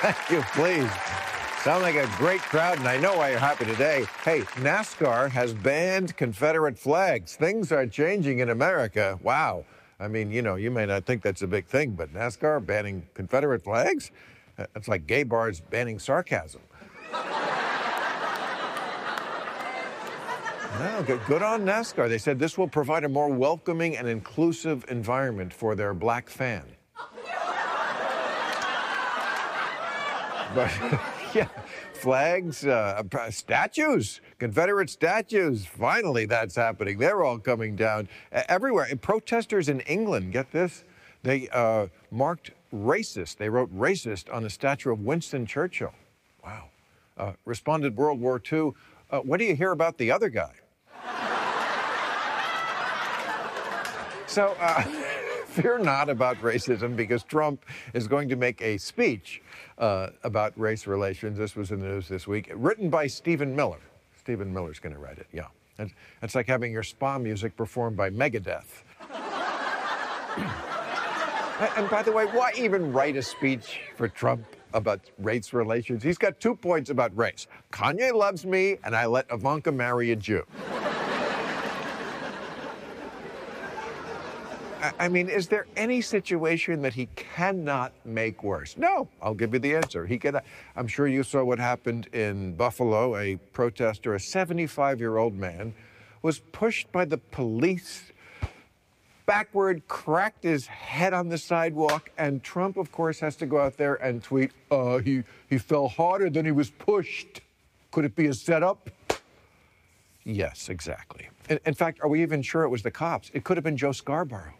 Thank you, please. Sound like a great crowd, and I know why you're happy today. Hey, NASCAR has banned Confederate flags. Things are changing in America. Wow. I mean, you know, you may not think that's a big thing, but NASCAR banning Confederate flags? That's like gay bars banning sarcasm. No, good, good on NASCAR. They said this will provide a more welcoming and inclusive environment for their black fan. But yeah, flags, uh, statues, Confederate statues. Finally, that's happening. They're all coming down uh, everywhere. And protesters in England, get this, they uh, marked racist. They wrote racist on a statue of Winston Churchill. Wow. Uh, responded World War II. Uh, what do you hear about the other guy? So, uh, fear not about racism because Trump is going to make a speech uh, about race relations. This was in the news this week, written by Stephen Miller. Stephen Miller's going to write it, yeah. It's, like having your spa music performed by Megadeth. And by the way, why even write a speech for Trump about race relations? He's got two points about race. Kanye loves me, and I let Ivanka marry a Jew. I- mean, is there any situation that he cannot make worse? No, I'll give you the answer. He can. I'm sure you saw what happened in Buffalo. A protester, a 75-year-old man, was pushed by the police backward, cracked his head on the sidewalk, and Trump, of course, has to go out there and tweet, uh, he, he fell harder than he was pushed. Could it be a setup? Yes, exactly. In, in fact, are we even sure it was the cops? It could have been Joe Scarborough.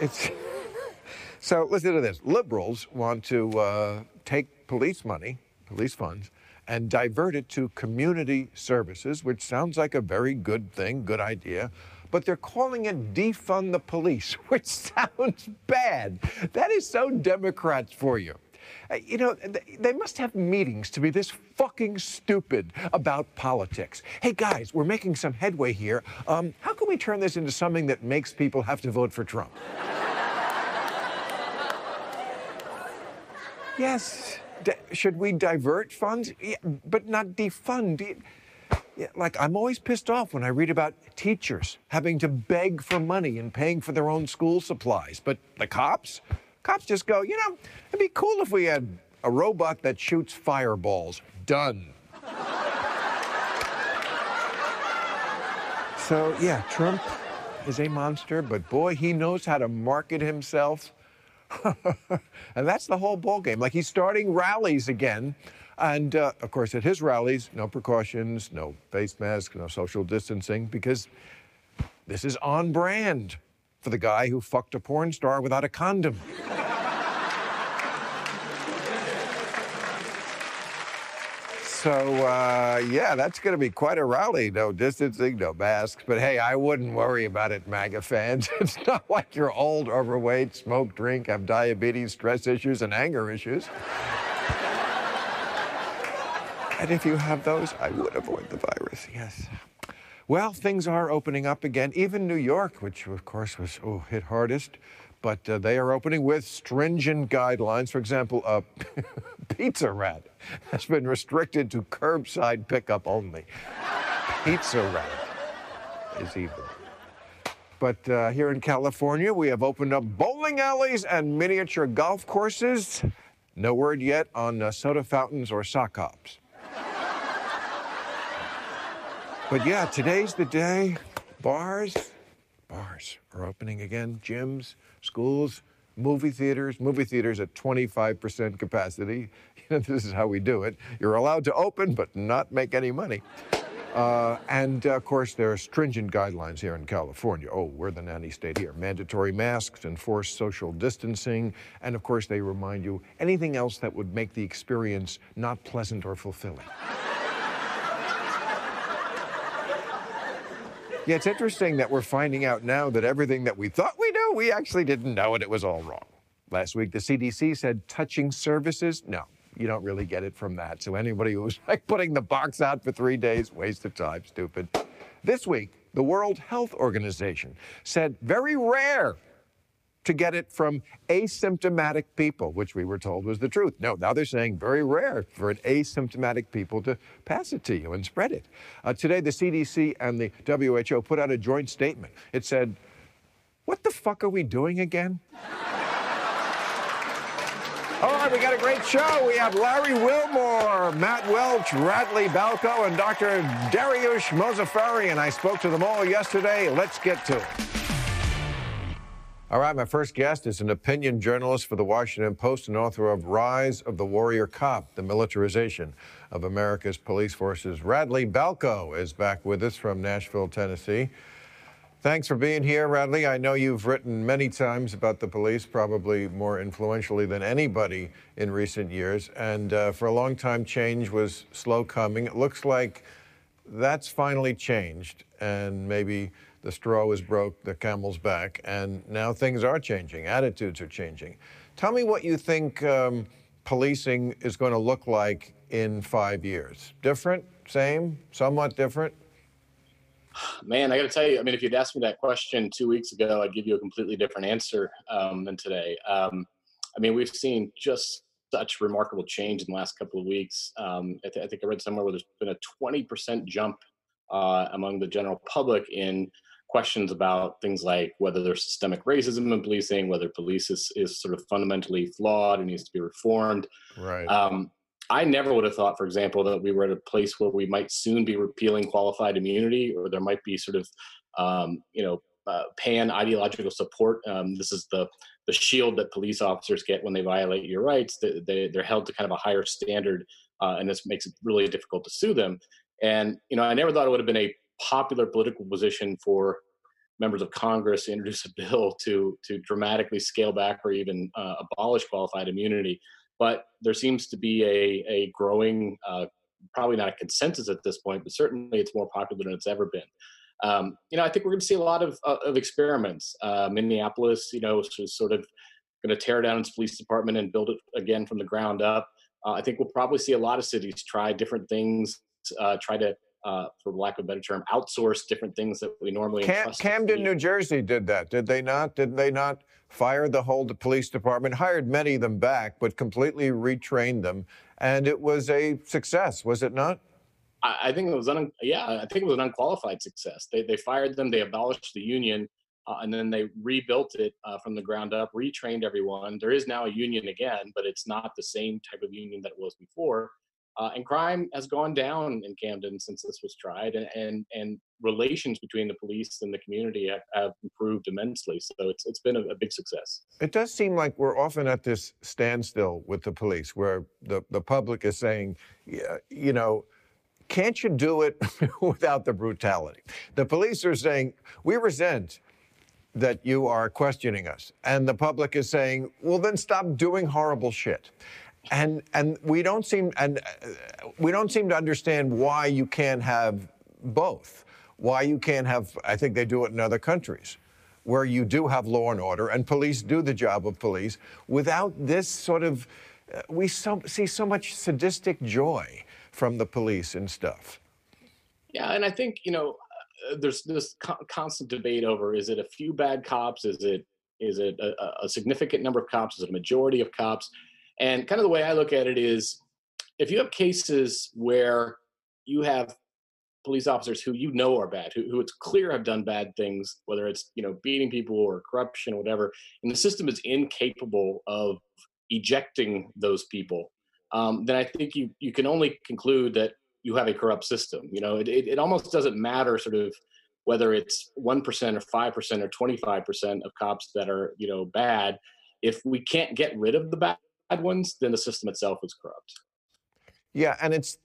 It's so. Listen to this. Liberals want to uh, take police money, police funds, and divert it to community services, which sounds like a very good thing, good idea. But they're calling it defund the police, which sounds bad. That is so Democrats for you. Uh, You know, they must have meetings to be this fucking stupid about politics. Hey, guys, we're making some headway here. Um, how can we turn this into something that makes people have to vote for Trump? yes. Should we divert funds? Yeah, but not defund. Yeah, like, I'm always pissed off when I read about teachers having to beg for money and paying for their own school supplies. But the cops? Cops just go, you know, it'd be cool if we had a robot that shoots fireballs. Done. So, yeah, Trump is a monster, but boy, he knows how to market himself. and that's the whole ballgame. Like he's starting rallies again. And uh, of course, at his rallies, no precautions, no face masks, no social distancing, because this is on brand for the guy who fucked a porn star without a condom. So, uh, yeah, that's going to be quite a rally. No distancing, no masks. But hey, I wouldn't worry about it, MAGA fans. It's not like you're old, overweight, smoke, drink, have diabetes, stress issues, and anger issues. and if you have those, I would avoid the virus, yes. Well, things are opening up again. Even New York, which of course was oh, hit hardest, but uh, they are opening with stringent guidelines. For example, a Pizza Rat has been restricted to curbside pickup only. Pizza Rat is even. But uh, here in California, we have opened up bowling alleys and miniature golf courses. No word yet on uh, soda fountains or sock hops. But yeah, today's the day. Bars, bars are opening again. Gyms, schools, movie theaters. Movie theaters at 25% capacity. This is how we do it. You're allowed to open, but not make any money. Uh, and uh, of course, there are stringent guidelines here in California. Oh, we're the nanny state here. Mandatory masks, enforced social distancing, and of course, they remind you anything else that would make the experience not pleasant or fulfilling. Yeah, it's interesting that we're finding out now that everything that we thought we knew, we actually didn't know, and it was all wrong. Last week, the CDC said touching surfaces, no, you don't really get it from that. So anybody who's like putting the box out for three days, waste of time, stupid. This week, the World Health Organization said very rare to get it from asymptomatic people, which we were told was the truth. No, now they're saying very rare for an asymptomatic people to pass it to you and spread it. Uh, today, the CDC and the WHO put out a joint statement. It said, What the fuck are we doing again? All right, we got a great show. We have Larry Wilmore, Matt Welch, Radley Balko, and Dr. Dariush Mozaffarian. And I spoke to them all yesterday. Let's get to it. All right, my first guest is an opinion journalist for the Washington Post and author of Rise of the Warrior Cop, the militarization of America's police forces. Radley Balko is back with us from Nashville, Tennessee. Thanks for being here, Radley. I know you've written many times about the police, probably more influentially than anybody in recent years. And uh, for a long time, change was slow coming. It looks like that's finally changed, and maybe the straw was broke, the camel's back, and now things are changing. Attitudes are changing. Tell me what you think um, policing is going to look like in five years. Different? Same? Somewhat different? Man, I got to tell you, I mean, if you'd asked me that question two weeks ago, I'd give you a completely different answer um, than today. Um, I mean, we've seen just such remarkable change in the last couple of weeks. Um, I, th- I, think I read somewhere where there's been a 20% jump uh, among the general public in questions about things like whether there's systemic racism in policing, whether police is, is sort of fundamentally flawed and needs to be reformed. Right. Um, I never would have thought, for example, that we were at a place where we might soon be repealing qualified immunity, or there might be sort of, um, you know, uh, pan ideological support. Um, this is the the shield that police officers get when they violate your rights. They, they they're held to kind of a higher standard, uh, and this makes it really difficult to sue them. And you know, I never thought it would have been a popular political position for members of Congress to introduce a bill to to dramatically scale back or even uh, abolish qualified immunity but there seems to be a, a growing, uh, probably not a consensus at this point, but certainly it's more popular than it's ever been. Um, you know, I think we're going to see a lot of, uh, of experiments. Uh, Minneapolis, you know, is sort of going to tear down its police department and build it again from the ground up. Uh, I think we'll probably see a lot of cities try different things, uh, try to uh, for lack of a better term, outsource different things that we normally. Cam- Camden, New Jersey, did that, did they not? Did they not fire the whole police department? Hired many of them back, but completely retrained them, and it was a success, was it not? I, I think it was un- yeah, I think it was an unqualified success. They they fired them, they abolished the union. Uh, and then they rebuilt it uh, from the ground up, retrained everyone. There is now a union again, but it's not the same type of union that it was before. Uh, and crime has gone down in Camden since this was tried, and, and, and relations between the police and the community have, have improved immensely. So it's, it's been a, a, big success. It does seem like we're often at this standstill with the police where the, the public is saying, yeah, you know, can't you do it without the brutality? The police are saying, we resent that you are questioning us. And the public is saying, well, then stop doing horrible shit and and we don't seem and uh, we don't seem to understand why you can't have both. Why you can't have? I think they do it in other countries, where you do have law and order, and police do the job of police without this sort of. Uh, we so, see so much sadistic joy from the police and stuff. Yeah, and I think you know, uh, there's this co- constant debate over: is it a few bad cops? Is it is it a, a significant number of cops? Is it a majority of cops? And kind of the way I look at it is if you have cases where you have police officers who you know are bad, who, who it's clear have done bad things, whether it's you know beating people or corruption or whatever, and the system is incapable of ejecting those people, um, then I think you you can only conclude that you have a corrupt system. You know, it, it, it almost doesn't matter sort of whether it's one percent or five percent or twenty five percent of cops that are you know bad. If we can't get rid of the bad bad ones, then the system itself is corrupt. Yeah, and it's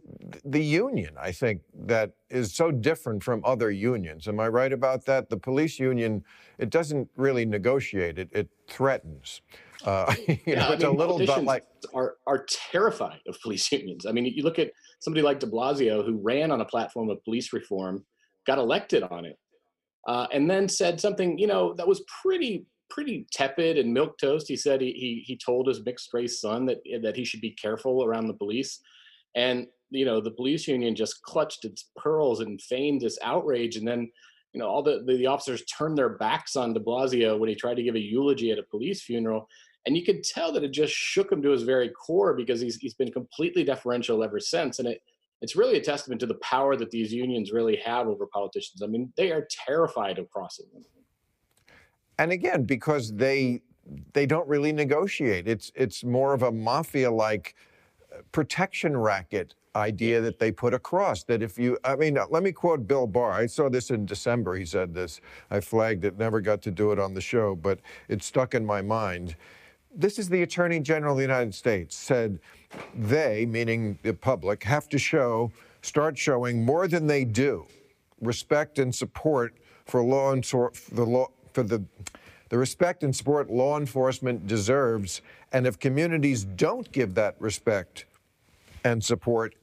the union, I think, that is so different from other unions. Am I right about that? The police union, it doesn't really negotiate, it, it threatens. Uh, you Yeah, know, I it's a little bit like, are are terrified of police unions. I mean, you look at somebody like De Blasio who ran on a platform of police reform, got elected on it, uh, and then said something you know that was pretty pretty tepid and milk toast. He said he he, he told his mixed race son that that he should be careful around the police, and you know the police union just clutched its pearls and feigned this outrage, and then. You know, all the, the, the officers turned their backs on de Blasio when he tried to give a eulogy at a police funeral. And you could tell that it just shook him to his very core because he's he's been completely deferential ever since. And it it's really a testament to the power that these unions really have over politicians. I mean they are terrified of crossing them and again, because they they don't really negotiate. It's it's more of a mafia-like uh, protection racket idea that they put across that if you i mean let me quote bill barr. I saw this in december. He said this. I flagged it. Never got to do it on the show but it stuck in my mind. This is the attorney general of the united states said they meaning the public have to show start showing more than they do respect and support for law and for the law for the the respect and support law enforcement deserves and if communities don't give that respect and support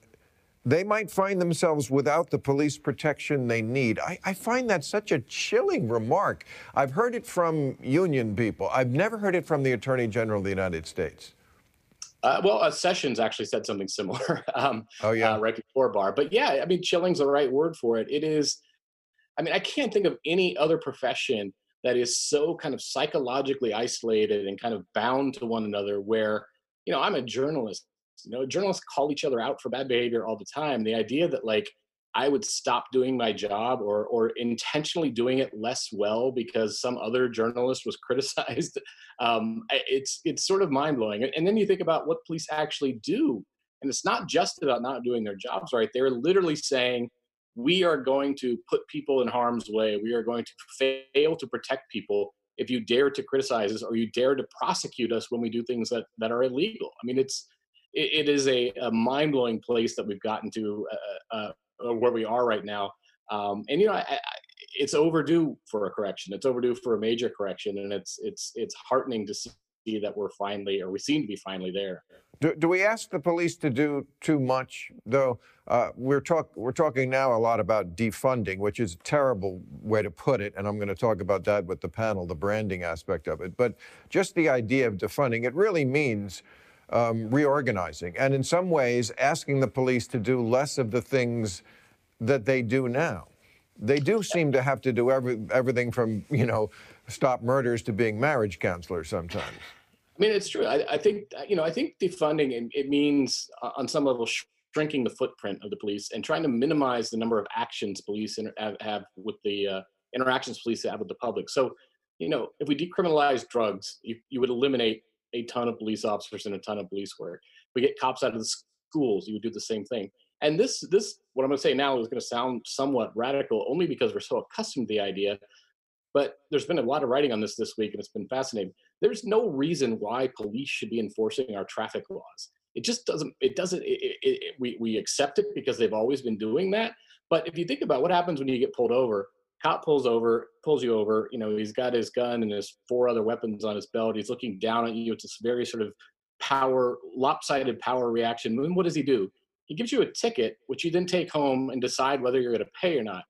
they might find themselves without the police protection they need. I, I, find that such a chilling remark. I've heard it from union people. I've never heard it from the Attorney General of the United States. uh, well uh, sessions actually said something similar um, Oh, yeah. uh, right before Barr but yeah i mean chilling's the right word for it it is i mean i can't think of any other profession that is so kind of psychologically isolated and kind of bound to one another where you know i'm a journalist you know journalists call each other out for bad behavior all the time. The idea that like i would stop doing my job or or intentionally doing it less well because some other journalist was criticized um, it's it's sort of mind-blowing. And, and then you think about what police actually do. And it's not just about not doing their jobs right. They're literally saying we are going to put people in harm's way. We are going to fail to protect people if you dare to criticize us or you dare to prosecute us when we do things that, that are illegal. I mean it's it, it is a, a mind-blowing place that we've gotten to uh, uh, uh, where we are right now. Um, and you know I, I, it's overdue for a correction. It's overdue for a major correction and it's it's it's heartening to see that we're finally or we seem to be finally there Do, do we ask the police to do too much, though? Uh, we're, talk, we're talking now a lot about defunding, which is a terrible way to put it, and I'm going to talk about that with the panel, the branding aspect of it. But just the idea of defunding, it really means um, reorganizing, and in some ways, asking the police to do less of the things that they do now. They do seem to have to do every, everything from, you know, stop murders to being marriage counselors sometimes. I mean, it's true. I, I think you know. I think defunding it, it means uh, on some level shrinking the footprint of the police and trying to minimize the number of actions police inter- have, with the uh, interactions police have with the public. So, you know, if we decriminalize drugs, you, you would eliminate a ton of police officers and a ton of police work. If we get cops out of the schools, you would do the same thing. And this, this, what I'm going to say now is going to sound somewhat radical, only because we're so accustomed to the idea. But there's been a lot of writing on this this week, and it's been fascinating. There's no reason why police should be enforcing our traffic laws. It just doesn't. It doesn't. It, it, it, we we accept it because they've always been doing that. But if you think about what happens when you get pulled over, cop pulls over, pulls you over. You know, he's got his gun and his four other weapons on his belt. He's looking down at you. It's this very sort of power, lopsided power reaction. And what does he do? He gives you a ticket, which you then take home and decide whether you're going to pay or not.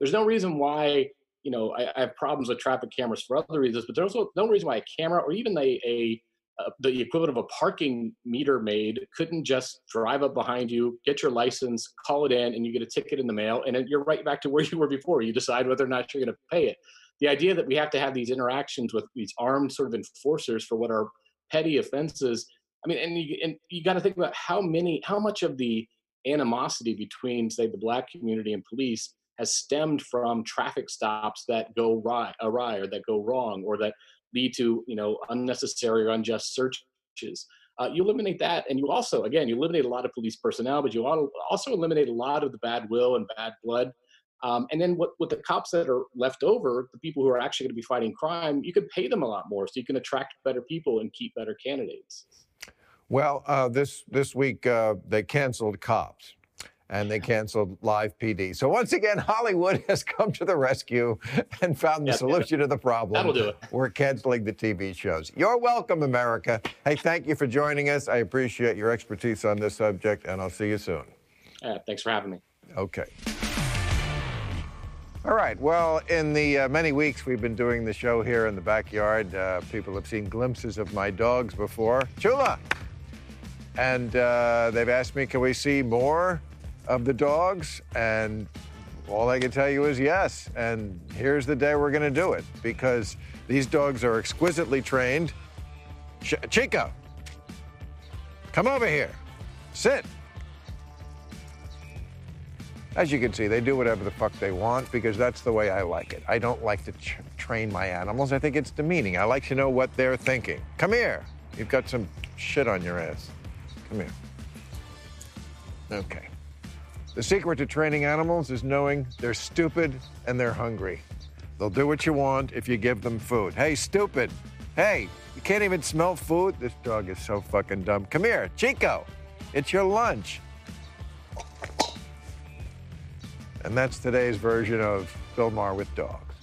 There's no reason why you know, I, I, have problems with traffic cameras for other reasons, but there's no reason why a camera or even a, a, a, the equivalent of a parking meter maid couldn't just drive up behind you, get your license, call it in, and you get a ticket in the mail, and then you're right back to where you were before. You decide whether or not you're going to pay it. The idea that we have to have these interactions with these armed sort of enforcers for what are petty offenses. I mean, and you, and you got to think about how many, how much of the animosity between, say, the black community and police has stemmed from traffic stops that go awry, or that go wrong or that lead to you know unnecessary or unjust searches. Uh, you eliminate that, and you also, again, you eliminate a lot of police personnel, but you also eliminate a lot of the bad will and bad blood. Um, and then what, with the cops that are left over, the people who are actually going to be fighting crime, you could pay them a lot more, so you can attract better people and keep better candidates. Well, uh, this this week uh, they canceled cops and they canceled live PD. So once again, Hollywood has come to the rescue and found the solution to the problem. That'll do it. We're canceling the TV shows. You're welcome, America. Hey, thank you for joining us. I appreciate your expertise on this subject, and I'll see you soon. Yeah, thanks for having me. Okay. All right. Well, in the uh, many weeks we've been doing the show here in the backyard, uh, people have seen glimpses of my dogs before. Chula! And uh, they've asked me, can we see more of the dogs? And all I can tell you is yes. And here's the day we're going to do it because these dogs are exquisitely trained. Ch- Chico, come over here. Sit. As you can see, they do whatever the fuck they want because that's the way I like it. I don't like to ch- train my animals. I think it's demeaning. I like to know what they're thinking. Come here. You've got some shit on your ass. Come here. Okay. The secret to training animals is knowing they're stupid and they're hungry. They'll do what you want if you give them food. Hey, stupid. Hey, you can't even smell food? This dog is so fucking dumb. Come here, Chico. It's your lunch. And that's today's version of Bill Maher with dogs.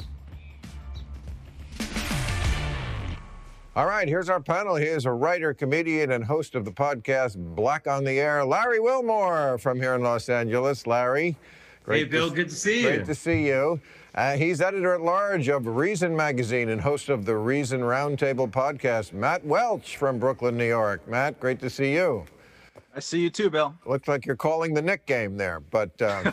All right, here's our panel. He is a writer, comedian, and host of the podcast Black on the Air, Larry Wilmore from here in Los Angeles. Larry, Hey, Bill, good to see you. Great to see you. Uh, he's editor at large of Reason Magazine and host of the Reason Roundtable podcast. Matt Welch from Brooklyn, New York. Matt, great to see you. I see you too, Bill. Looks like you're calling the Knick game there, but uh,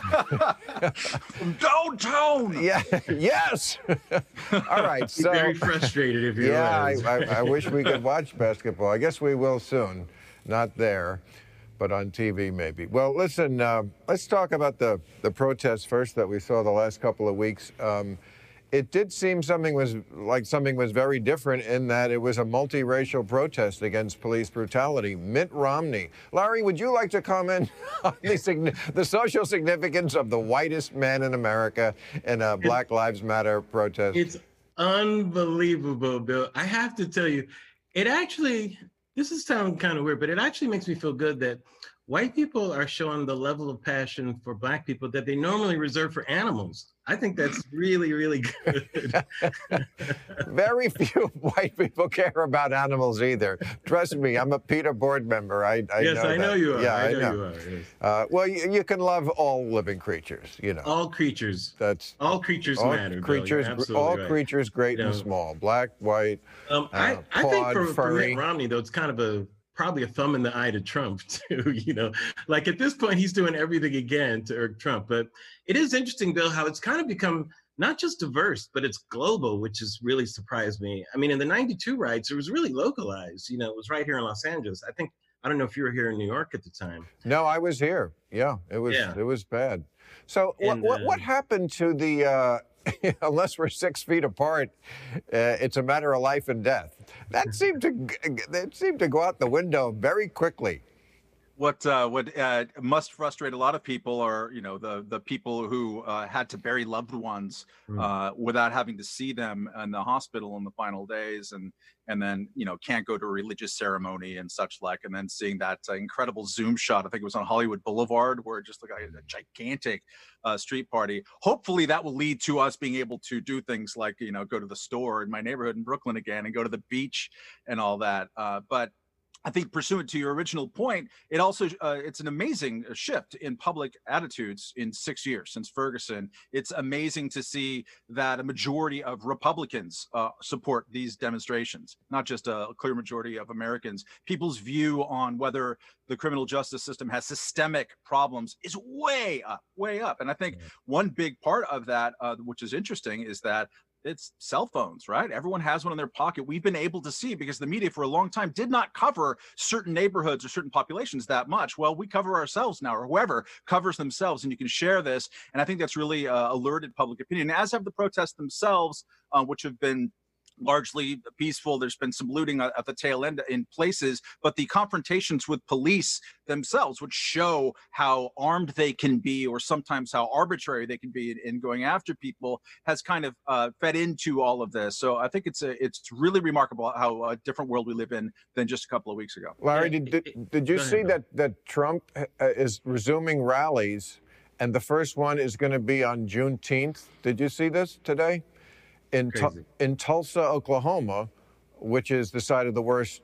From downtown. yeah, yes. All right, so Very frustrated if you're yeah, I. I, I wish we could watch basketball. I guess we will soon. Not there, but on TV maybe. Well, listen, uh, let's talk about the the protests first that we saw the last couple of weeks. Um, it did seem something was like something was very different in that it was a multiracial protest against police brutality. Mitt Romney, Larry, would you like to comment on the, the social significance of the whitest man in America in a Black Lives Matter protest? It's unbelievable, Bill. I have to tell you, it actually, this is sound kind of weird, but it actually makes me feel good that white people are showing the level of passion for black people that they normally reserve for animals. I think that's really, really good. Very few white people care about animals either. Trust me, I'm a PETA board member. I, I yes, know I know that. you are. Yeah, I know, you are. yes. Uh, well, you, you can love all living creatures. You know, All creatures. that's All creatures all matter. Creatures. absolutely all right. creatures, great You and small, black, white. Um, uh, I, I think for, for. Mitt Romney, though, it's kind of a probably a thumb in the eye to Trump too. You know, like at this point, he's doing everything again to irk Trump. But it is interesting, Bill, how it's kind of become not just diverse, but it's global, which has really surprised me. I mean, in the '92 riots, it was really localized. You know, it was right here in Los Angeles. I think I don't know if you were here in New York at the time. No, I was here. Yeah, it was. Yeah. It was bad. So, what, what, uh, what happened to the? Uh, unless we're six feet apart, uh, it's a matter of life and death. That seemed to that seemed to go out the window very quickly. What uh, what uh, must frustrate a lot of people are you know the the people who uh, had to bury loved ones Mm. uh, without having to see them in the hospital in the final days, and and then you know can't go to a religious ceremony and such like, and then seeing that uh, incredible Zoom shot. I think it was on Hollywood Boulevard where it just looked like a gigantic uh, street party. Hopefully that will lead to us being able to do things like you know go to the store in my neighborhood in Brooklyn again and go to the beach and all that. Uh, but I think pursuant to your original point, it also uh, it's an amazing uh, shift in public attitudes in six years since Ferguson. It's amazing to see that a majority of Republicans uh, support these demonstrations, not just a clear majority of Americans. People's view on whether the criminal justice system has systemic problems is way up, way up. And I think one big part of that, uh, which is interesting, is that it's cell phones, right? Everyone has one in their pocket. We've been able to see because the media for a long time did not cover certain neighborhoods or certain populations that much. Well, we cover ourselves now, or whoever covers themselves, and you can share this. And I think that's really uh, alerted public opinion, as have the protests themselves, uh, which have been largely peaceful. There's been some looting at the tail end in places, but the confrontations with police themselves would show how armed they can be, or sometimes how arbitrary they can be in, in going after people, has kind of uh, fed into all of this. So I think it's a it's really remarkable how a different world we live in than just a couple of weeks ago. Larry, did, did, did you ahead, see that that Trump uh, is resuming rallies, and the first one is going to be on Juneteenth? Did you see this today? In Tu- in Tulsa, Oklahoma, which is the site of the worst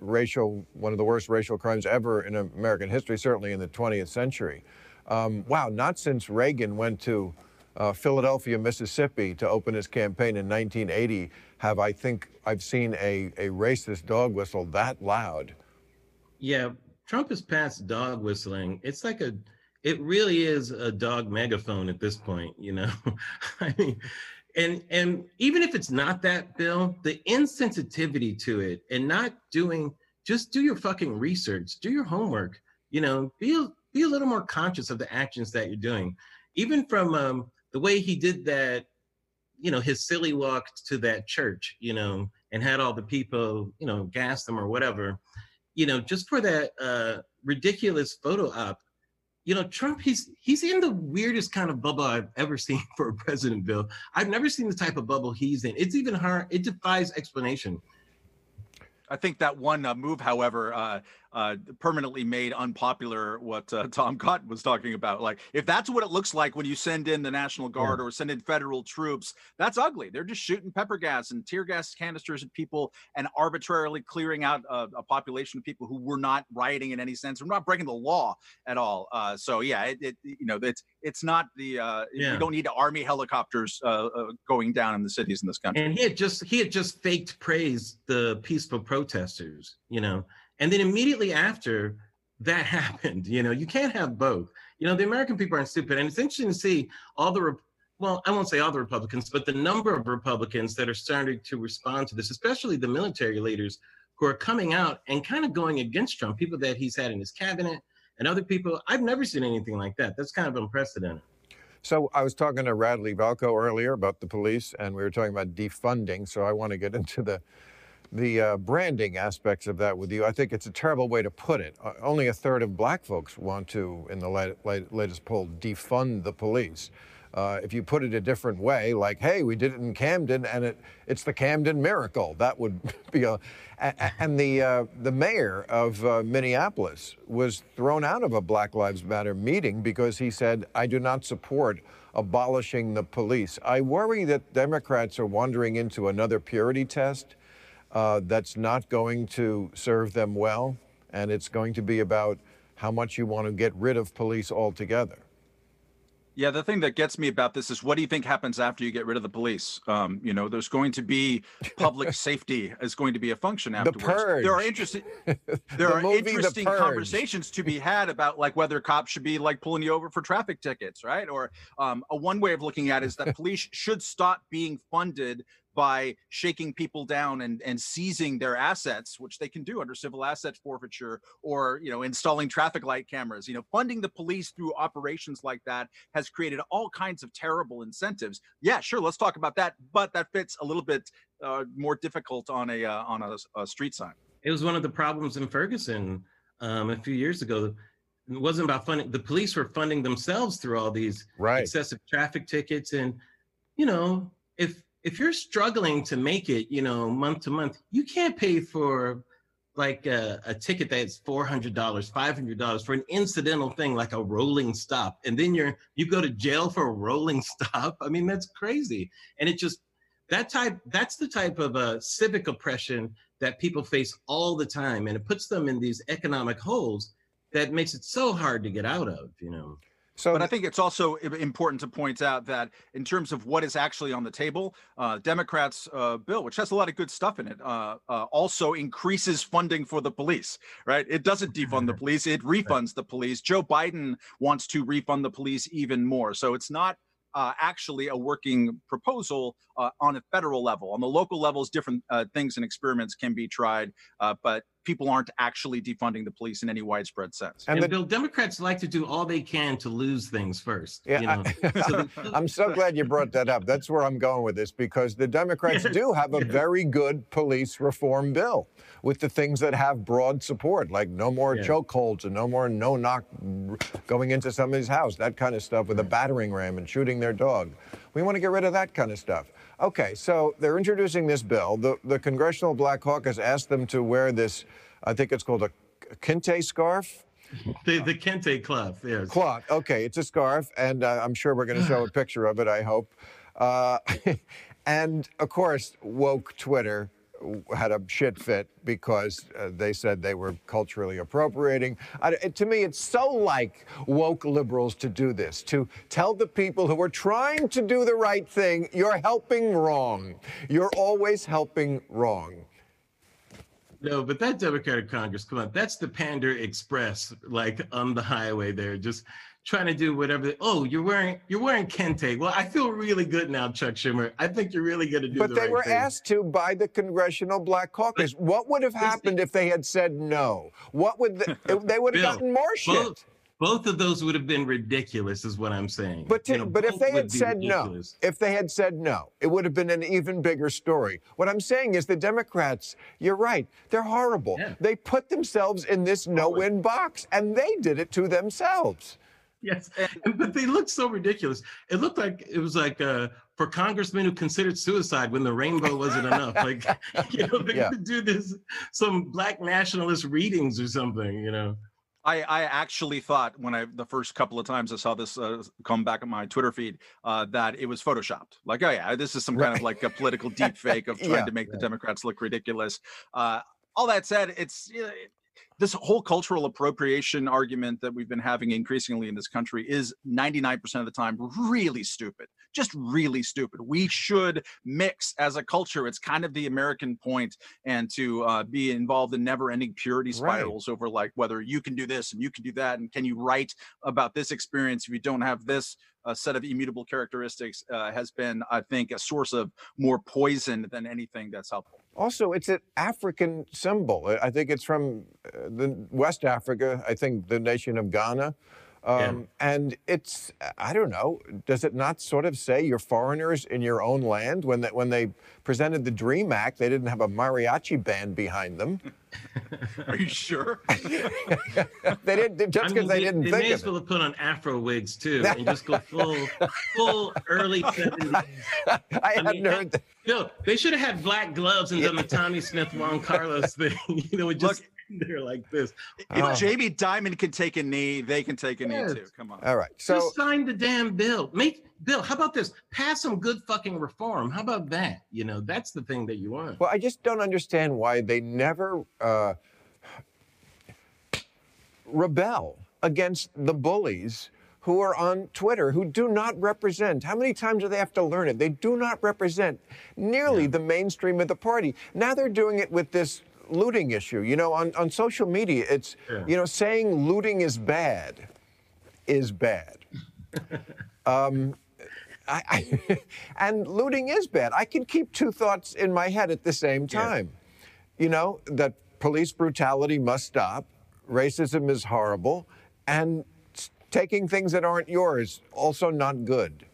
racial one of the worst racial crimes ever in American history, certainly in the 20th century. Um, wow, not since Reagan went to uh, Philadelphia, Mississippi to open his campaign in 1980 have I think I've seen a, a racist dog whistle that loud. Yeah, Trump has passed dog whistling. It's like a, it really is a dog megaphone at this point, you know? I mean, and and even if it's not that, Bill, the insensitivity to it and not doing, just do your fucking research, do your homework, you know, be a, be a little more conscious of the actions that you're doing. Even from um, the way he did that, you know, his silly walk to that church, you know, and had all the people, you know, gas them or whatever you know, just for that uh, ridiculous photo op, you know, Trump, he's he's in the weirdest kind of bubble I've ever seen for a president, Bill. I've never seen the type of bubble he's in. It's even hard, it defies explanation. I think that one uh, move, however, uh, uh, permanently made unpopular what uh, Tom Cotton was talking about. Like, if that's what it looks like when you send in the National Guard or send in federal troops, that's ugly. They're just shooting pepper gas and tear gas canisters at people and arbitrarily clearing out a, a population of people who were not rioting in any sense. We're not breaking the law at all. Uh, so yeah, it, it you know it's it's not the uh, Yeah. we don't need army helicopters uh, uh, going down in the cities in this country. And he had just he had just faked praised the peaceful protesters, you know, and then immediately after that happened, you know, you can't have both. You know, the American people aren't stupid, and it's interesting to see all the well, I won't say all the Republicans, but the number of Republicans that are starting to respond to this, especially the military leaders who are coming out and kind of going against Trump, people that he's had in his cabinet and other people. I've never seen anything like that. That's kind of unprecedented. So I was talking to Radley Balko earlier about the police, and we were talking about defunding. So I want to get into the the uh, branding aspects of that with you. I think it's a terrible way to put it. Uh, only a third of black folks want to, in the lat- lat- latest poll, defund the police. Uh, if you put it a different way, like, hey, we did it in Camden, and it, it's the Camden miracle, that would be a- And the uh, the mayor of uh, Minneapolis was thrown out of a Black Lives Matter meeting because he said, "I do not support abolishing the police." I worry that Democrats are wandering into another purity test uh, that's not going to serve them well, and it's going to be about how much you want to get rid of police altogether. Yeah, the thing that gets me about this is what do you think happens after you get rid of the police? Um, you know, there's going to be public safety is going to be a function afterwards. There are interesting there The are movie interesting Purge. conversations to be had about like whether cops should be like pulling you over for traffic tickets, right? Or um, a one way of looking at it is that police should stop being funded by shaking people down and, and seizing their assets, which they can do under civil asset forfeiture, or you know, installing traffic light cameras. You know, funding the police through operations like that has created all kinds of terrible incentives. Yeah, sure, let's talk about that, but that fits a little bit uh, more difficult on a uh, on a, a street sign. It was one of the problems in Ferguson um, a few years ago. It wasn't about funding. The police were funding themselves through all these Right. excessive traffic tickets, and you know, if if you're struggling to make it, you know, month to month, you can't pay for like a, a ticket that's four hundred dollars, five hundred dollars for an incidental thing like a rolling stop, and then you're you go to jail for a rolling stop. I mean, that's crazy, and it just that type that's the type of uh, civic oppression that people face all the time, and it puts them in these economic holes that makes it so hard to get out of. You know. So, But I think it's also important to point out that in terms of what is actually on the table, uh, Democrats' uh, bill, which has a lot of good stuff in it, uh, uh, also increases funding for the police. Right? It doesn't defund the police; it refunds the police. Joe Biden wants to refund the police even more. So it's not. Uh, actually, a working proposal uh, on a federal level. On the local levels, different uh, things and experiments can be tried, uh, but people aren't actually defunding the police in any widespread sense. And, And the- Bill, Democrats like to do all they can to lose things first. Yeah, you know? I, So I'm so glad you brought that up. That's where I'm going with this because the Democrats do have a very good police reform bill with the things that have broad support, like no more Yeah. chokeholds and no more no knock going into somebody's house, that kind of stuff with a battering ram and shooting their dog. We want to get rid of that kind of stuff. Okay, so they're introducing this bill. The, the Congressional Black Caucus asked them to wear this, I think it's called a kente scarf. the, the Kente Club, yes. Cloth. Okay, it's a scarf, and uh, I'm sure we're going to show a picture of it. I hope. Uh, and of course, woke Twitter had a shit fit because uh, they said they were culturally appropriating. I, to me, it's so like woke liberals to do this to tell the people who are trying to do the right thing, you're helping wrong. You're always helping wrong. No, but that Democratic Congress, come on, that's the Pander Express, like on the highway there, just trying to do whatever. They, oh, you're wearing you're wearing Kente. Well, I feel really good now, Chuck Schumer. I think you're really going to do. But the they right were thing. asked to by the Congressional Black Caucus. What would have happened if they had said no? What would the, they would have Bill, gotten more shit? Both, both of those would have been ridiculous, is what I'm saying. But, to, You know, but if they had said no, if they had said no, it would have been an even bigger story. What I'm saying is the Democrats, you're right, they're horrible. Yeah. They put themselves in this no-win box, and they did it to themselves. Yes, and- but they looked so ridiculous. It looked like it was like uh, for congressmen who considered suicide when the rainbow wasn't enough. Like, you know, they Yeah. could do this some black nationalist readings or something. You know. I, I actually thought when I the first couple of times I saw this uh, come back on my Twitter feed uh, that it was photoshopped. Like, oh yeah, this is some kind of like a political deep fake of trying Yeah, to make the Democrats look ridiculous. Uh, all that said, it's you know, it- this whole cultural appropriation argument that we've been having increasingly in this country is 99% of the time really stupid. Just really stupid. We should mix as a culture. It's kind of the American point, and to uh, be involved in never-ending purity Right. spirals over like whether you can do this and you can do that, and can you write about this experience if you don't have this uh, set of immutable characteristics uh, has been, I think, a source of more poison than anything that's helpful. Also, it's an African symbol. I- think it's from uh, the West Africa. I think the nation of Ghana. Um, And it's, I don't know, does it not sort of say you're foreigners in your own land? When they, when they presented the DREAM Act, they didn't have a mariachi band behind them. Are you sure? They didn't, just I mean, they didn't they think may as well have put on Afro wigs too, and just go full, full early seventies. it. I hadn't mean, heard that. No, they should have had black gloves and done the Tommie Smith Juan Carlos thing. You know, it just they're like this. If Oh. Jamie Dimon can take a knee, they can take a Yes. knee too. Come on. All right. So, just sign the damn bill. Make Bill. How about this? Pass some good fucking reform. How about that? You know, that's the thing that you want. well, I just don't understand why they never uh, rebel against the bullies who are on Twitter who do not represent. How many times do they have to learn it? They do not represent nearly the mainstream of the party. Now they're doing it with this looting issue. You know, on, on social media, it's, Yeah. you know, saying looting is bad is bad. um, I, I, and looting is bad. I can keep two thoughts in my head at the same Yeah. time. You know, that police brutality must stop, racism is horrible, and taking things that aren't yours also not good.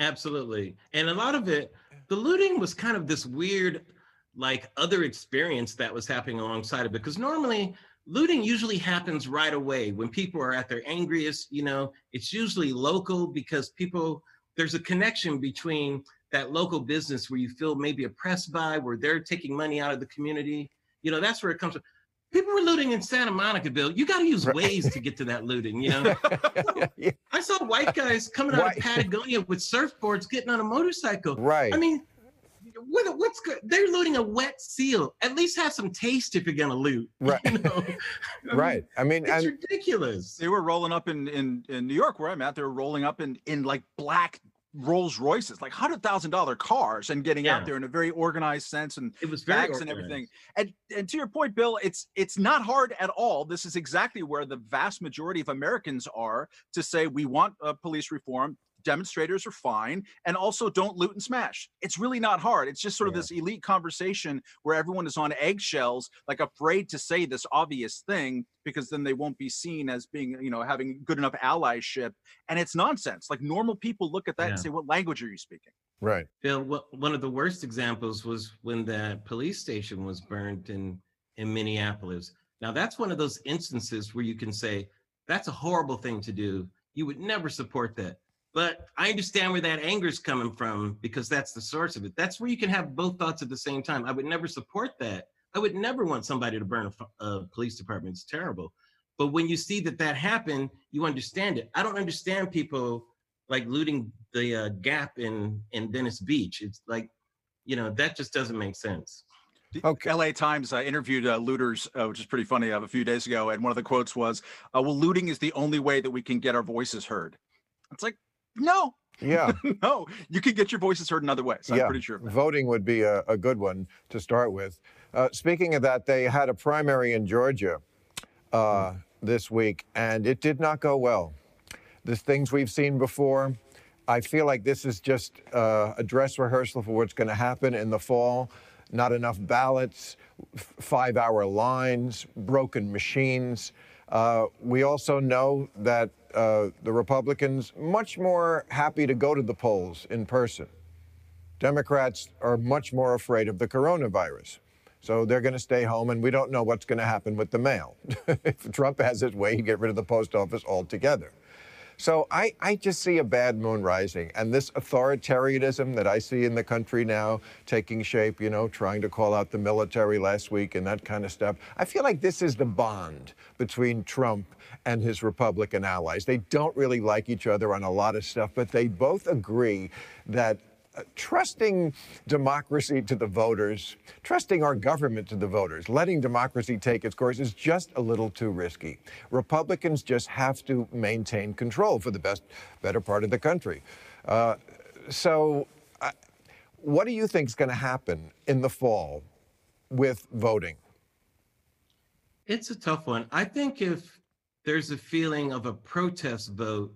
Absolutely. And a lot of it, the looting was kind of this weird, like other experience that was happening alongside of it. Because normally looting usually happens right away when people are at their angriest, you know, it's usually local because people, there's a connection between that local business where you feel maybe oppressed by, where they're taking money out of the community. You know, that's where it comes from. People were looting in Santa Monica, Bill. You got to use Right. ways to get to that looting, you know? Yeah, I saw white guys coming out of Patagonia with surfboards getting on a motorcycle. right. I mean, what, what's good? They're looting a wet seal. At least have some taste if you're gonna loot. Right. You know? I mean, right. I mean, It's and ridiculous. They were rolling up in, in, in New York where I'm at. They were rolling up in, in like black Rolls Royces, like hundred thousand dollar cars, and getting Yeah. out there in a very organized sense and It was very bags and everything. And and to your point, Bill, it's it's not hard at all. This is exactly where the vast majority of Americans are to say we want uh, police reform. Demonstrators are fine and also don't loot and smash it's really not hard it's just sort of Yeah. this elite conversation where everyone is on eggshells like afraid to say this obvious thing because then they won't be seen as being you know having good enough allyship and it's nonsense like normal people look at that and say what language are you speaking Right. Bill, wha- one of the worst examples was when the police station was burned in in Minneapolis. Now that's one of those instances where you can say that's a horrible thing to do. You would never support that. But I understand where that anger is coming from because that's the source of it. That's where you can have both thoughts at the same time. I would never support that. I would never want somebody to burn a, a police department. It's terrible. But when you see that that happened, you understand it. I don't understand people like looting the uh, Gap in in Venice Beach. It's like, you know, that just doesn't make sense. Okay. LA Times uh, interviewed uh, looters, uh, which is pretty funny, uh, a few days ago, and one of the quotes was, uh, "Well, looting is the only way that we can get our voices heard." It's like, no, Yeah. no, you can get your voices heard in other ways. I'm yeah. pretty sure. Voting would be a, a good one to start with. Uh, speaking of that, they had a primary in Georgia uh, this week, and it did not go well. The things we've seen before, I feel like this is just uh, a dress rehearsal for what's going to happen in the fall. Not enough ballots, f- five hour lines, broken machines. Uh, we also know that uh, the Republicans much more happy to go to the polls in person. Democrats are much more afraid of the coronavirus. So they're going to stay home, and we don't know what's going to happen with the mail. if Trump has his way, he get rid of the post office altogether. So I, I just see a bad moon rising, and this authoritarianism that I see in the country now taking shape, you know, trying to call out the military last week and that kind of stuff. I feel like this is the bond between Trump and his Republican allies. They don't really like each other on a lot of stuff, but they both agree that trusting democracy to the voters, trusting our government to the voters, letting democracy take its course is just a little too risky. Republicans just have to maintain control for the best, better part of the country. Uh, so, uh, what do you think is going to happen in the fall with voting? It's a tough one. I think if there's a feeling of a protest vote,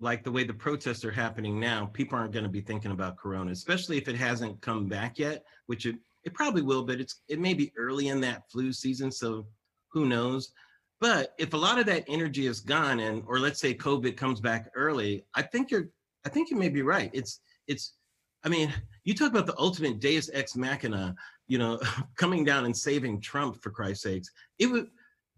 like the way the protests are happening now, people aren't going to be thinking about Corona, especially if it hasn't come back yet, which it, it probably will, but it's it may be early in that flu season, so who knows. But if a lot of that energy is gone, and or let's say COVID comes back early, I think you're I think you may be right. It's it's I mean, you talk about the ultimate Deus ex machina, you know, coming down and saving Trump for Christ's sakes. It would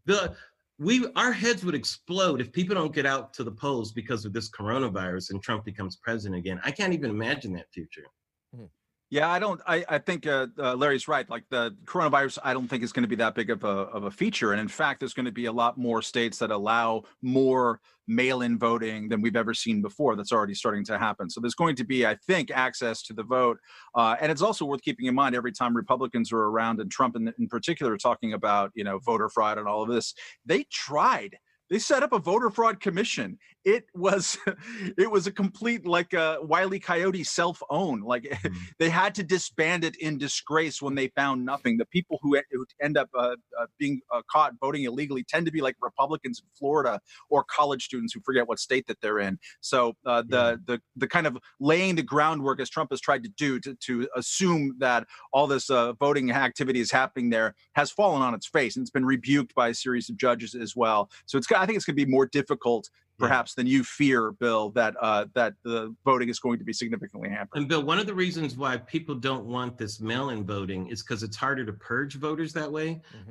the we our heads would explode if people don't get out to the polls because of this coronavirus and Trump becomes president again. I can't even imagine that future. Mm-hmm. Yeah, I don't. I, I think uh, uh, Larry's right. Like the coronavirus, I don't think is going to be that big of a of a feature. And in fact, there's going to be a lot more states that allow more mail-in voting than we've ever seen before. That's already starting to happen. So there's going to be, I think, access to the vote. Uh, and it's also worth keeping in mind every time Republicans are around, and Trump in, in particular, talking about you know voter fraud and all of this. They tried they set up a voter fraud commission. It was it was a complete like a wily coyote self-own. Like they had to disband it in disgrace when they found nothing. The people who, who end up uh, uh, being uh, caught voting illegally tend to be like republicans in florida or college students who forget what state that they're in. So uh, the, the the kind of laying the groundwork as trump has tried to do to, to assume that all this uh, voting activity is happening there has fallen on its face and it's been rebuked by a series of judges as well. So it's i think it's going to be more difficult Yeah. perhaps than you fear bill that uh, that the voting is going to be significantly hampered And Bill, one of the reasons why people don't want this mail-in voting is because it's harder to purge voters that way.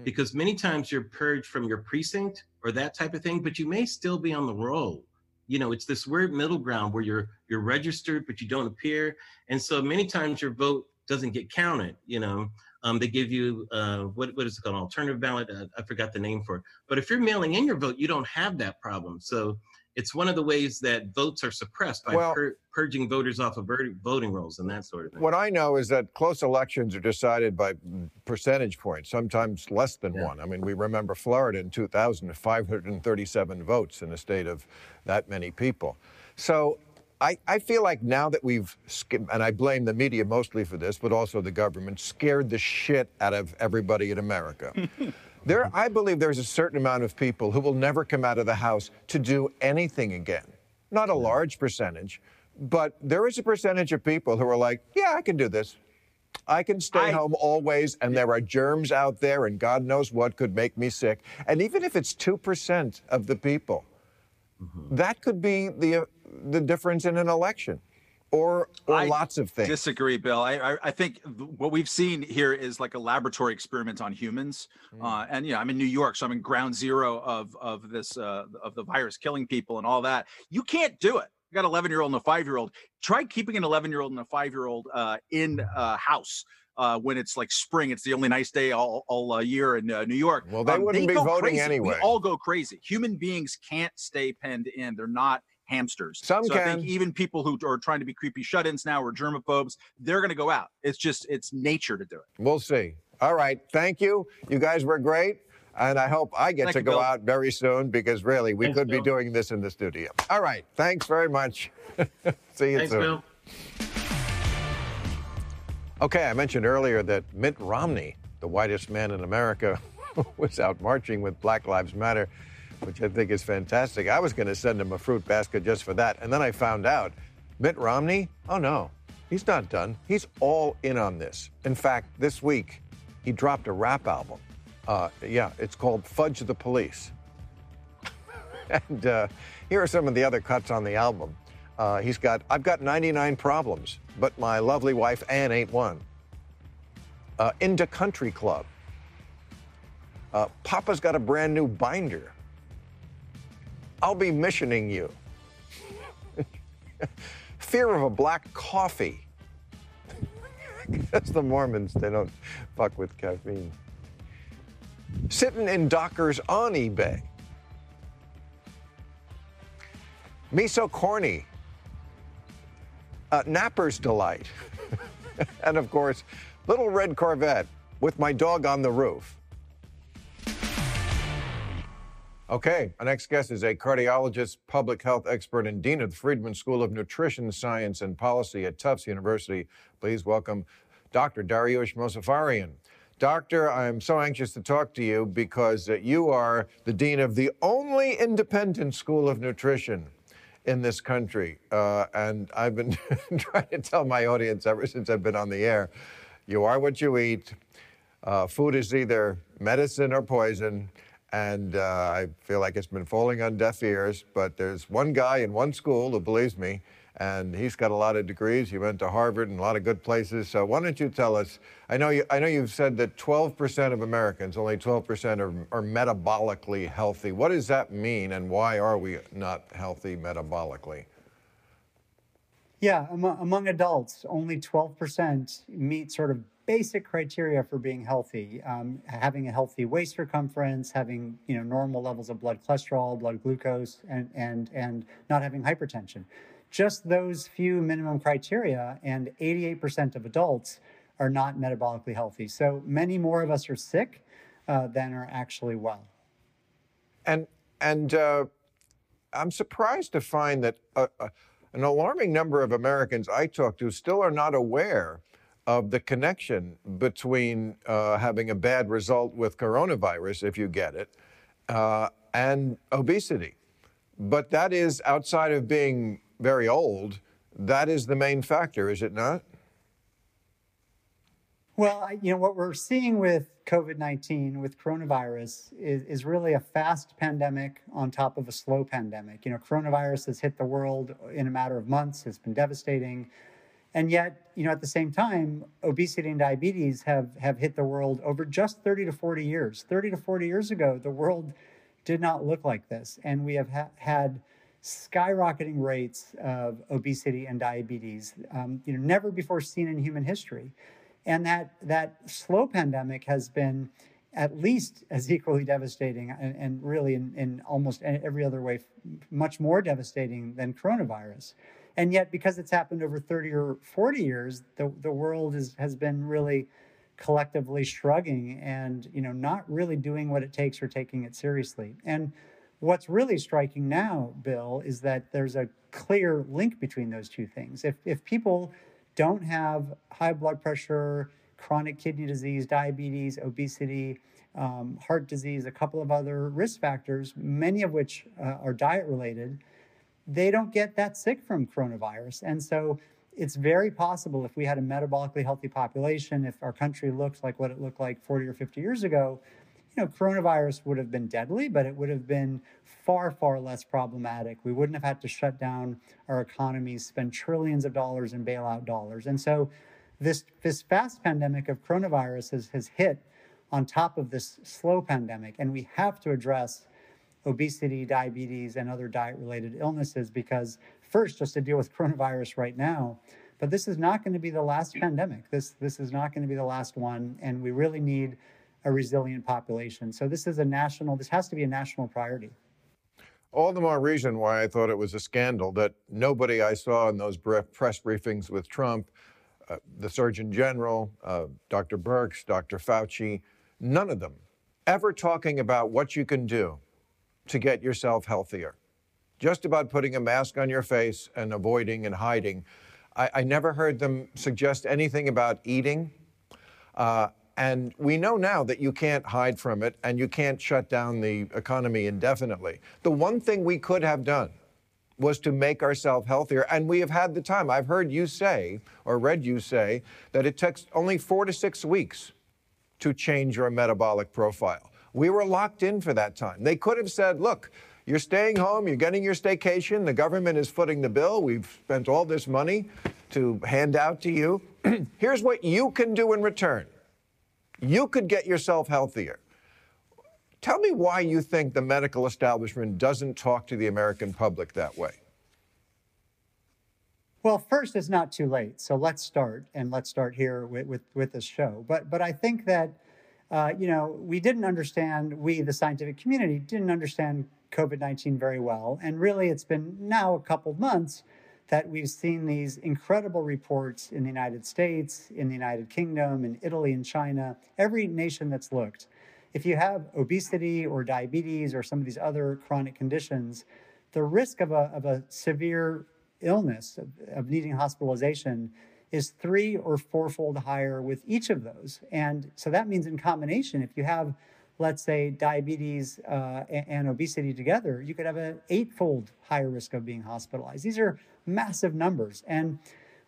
Because many times you're purged from your precinct or that type of thing, but you may still be on the roll. You know, it's this weird middle ground where you're you're registered but you don't appear, and so many times your vote doesn't get counted. You know, um, they give you uh, what what is it called, alternative ballot? Uh, I forgot the name for it. But if you're mailing in your vote, you don't have that problem. So it's one of the ways that votes are suppressed by Well- pur- purging voters off of ver- voting rolls and that sort of thing. What I know is that close elections are decided by percentage points, sometimes less than Yeah. one. I mean, we remember Florida in 2000, 537 votes in a state of that many people. So I, I feel like now that we've, and I blame the media mostly for this, but also the government, scared the shit out of everybody in America. there, I believe there's a certain amount of people who will never come out of the house to do anything again. Not a large percentage, But there is a percentage of people who are like, yeah, I can do this. I can stay I- home always, and there are germs out there, and God knows what could make me sick. And even if it's 2% of the people, mm-hmm. that could be the, the difference in an election or, or I lots of things. Disagree, Bill. I, I I think th- what we've seen here is like a laboratory experiment on humans, Mm. uh, and yeah, I'm in New York, so I'm in ground zero of of this uh, of the virus killing people and all that. You can't do it. You got an 11 year old and a five year old. Try keeping an 11 year old and a five year old uh, in a house. Uh, when it's like spring, it's the only nice day all, all uh, year in uh, New York. Well, they wouldn't be voting crazy. anyway. We all go crazy. Human beings can't stay penned in. They're not hamsters. Some so I think even people who are trying to be creepy shut-ins now or germaphobes, they're going to go out. It's just it's nature to do it. We'll see. All right. Thank you. You guys were great. And I hope I get Thank to you, go Bill. out very soon because really we Thanks, could be doing this in the studio. All right. Thanks very much. see you Thanks, soon. Bill. Okay, I mentioned earlier that Mitt Romney, the whitest man in America, was out marching with Black Lives Matter, which I think is fantastic. I was going to send him a fruit basket just for that. And then I found out Mitt Romney, oh no, he's not done. He's all in on this. In fact, this week, he dropped a rap album. Uh, yeah, it's called Fudge the Police. and uh, here are some of the other cuts on the album. Uh, he's got, I've got 99 problems, but my lovely wife Ann ain't one. Uh, Into Country Club. Uh, Papa's got a brand new binder. I'll be missioning you. Fear of a black coffee. That's the Mormons. They don't fuck with caffeine. Sitting in Dockers on eBay. Me so corny. Uh, Napper's Delight. and of course, Little Red Corvette with my dog on the roof. Okay, our next guest is a cardiologist, public health expert, and dean of the Friedman School of Nutrition Science and Policy at Tufts University. Please welcome Dr. Dariush Mozaffarian. Doctor, I'm so anxious to talk to you because uh, you are the dean of the only independent school of nutrition in this country. Uh, and I've been trying to tell my audience ever since I've been on the air you are what you eat. Uh, food is either medicine or poison. And uh, I feel like it's been falling on deaf ears. But there's one guy in one school who believes me, and he's got a lot of degrees. He went to Harvard and a lot of good places. So why don't you tell us? I know you. I know you've said that 12% of Americans, only 12%, are, are metabolically healthy. What does that mean, and why are we not healthy metabolically? Yeah, among, among adults, only 12% meet sort of basic criteria for being healthy. Um, having a healthy waist circumference, having you know normal levels of blood cholesterol, blood glucose, and and and not having hypertension. Just those few minimum criteria, and 88% of adults are not metabolically healthy. So many more of us are sick uh, than are actually well. And and uh, I'm surprised to find that uh, uh, an alarming number of Americans I talk to still are not aware of the connection between uh, having a bad result with coronavirus, if you get it, uh, and obesity. But that is outside of being very old. That is the main factor, is it not? Well, you know, what we're seeing with COVID 19, with coronavirus, is, is really a fast pandemic on top of a slow pandemic. You know, coronavirus has hit the world in a matter of months, it's been devastating. And yet, you know, at the same time, obesity and diabetes have, have hit the world over just 30 to 40 years. 30 to 40 years ago, the world did not look like this. And we have ha- had skyrocketing rates of obesity and diabetes, um, you know, never before seen in human history. And that, that slow pandemic has been at least as equally devastating and, and really in, in almost every other way, much more devastating than coronavirus. And yet, because it's happened over 30 or 40 years, the, the world is, has been really collectively shrugging and you know not really doing what it takes or taking it seriously. And what's really striking now, Bill, is that there's a clear link between those two things. If if people don't have high blood pressure, chronic kidney disease, diabetes, obesity, um, heart disease, a couple of other risk factors, many of which uh, are diet related, they don't get that sick from coronavirus. And so it's very possible if we had a metabolically healthy population, if our country looked like what it looked like 40 or 50 years ago, you know, coronavirus would have been deadly, but it would have been far, far less problematic. We wouldn't have had to shut down our economies, spend trillions of dollars in bailout dollars. And so this, this fast pandemic of coronavirus has, has hit on top of this slow pandemic. And we have to address obesity, diabetes, and other diet related illnesses because, first, just to deal with coronavirus right now, but this is not going to be the last pandemic. This, this is not going to be the last one. And we really need a resilient population. So this is a national, this has to be a national priority. All the more reason why I thought it was a scandal that nobody I saw in those press briefings with Trump, uh, the Surgeon General, uh, Dr. Birx, Dr. Fauci, none of them ever talking about what you can do to get yourself healthier. Just about putting a mask on your face and avoiding and hiding. I, I never heard them suggest anything about eating. Uh, and we know now that you can't hide from it and you can't shut down the economy indefinitely. The one thing we could have done was to make ourselves healthier. And we have had the time. I've heard you say, or read you say, that it takes only four to six weeks to change your metabolic profile. We were locked in for that time. They could have said, look, you're staying home, you're getting your staycation, the government is footing the bill, we've spent all this money to hand out to you. Here's what you can do in return you could get yourself healthier. Tell me why you think the medical establishment doesn't talk to the American public that way. Well, first, it's not too late. So let's start, and let's start here with, with, with this show. But, but I think that, uh, you know, we didn't understand, we, the scientific community, didn't understand COVID 19 very well. And really, it's been now a couple months that we've seen these incredible reports in the United States, in the United Kingdom, in Italy, and China, every nation that's looked. If you have obesity or diabetes or some of these other chronic conditions, the risk of a, of a severe illness, of, of needing hospitalization, is three or fourfold higher with each of those. And so that means in combination, if you have let's say diabetes uh, and obesity together, you could have an eightfold higher risk of being hospitalized. These are massive numbers. And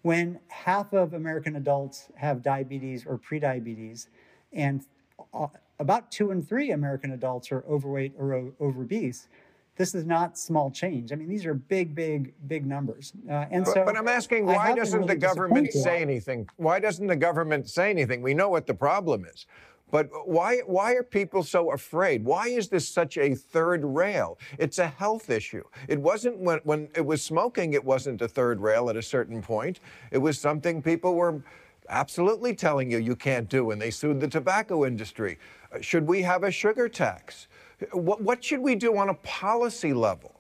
when half of American adults have diabetes or prediabetes, and uh, about two in three American adults are overweight or obese, this is not small change. I mean, these are big, big, big numbers. Uh, and so, but I'm asking, why doesn't really the government say anything? Why doesn't the government say anything? We know what the problem is. But why, why are people so afraid? Why is this such a third rail? It's a health issue. It wasn't when, when it was smoking, it wasn't a third rail at a certain point. It was something people were absolutely telling you you can't do, and they sued the tobacco industry. Uh, should we have a sugar tax? What, what should we do on a policy level?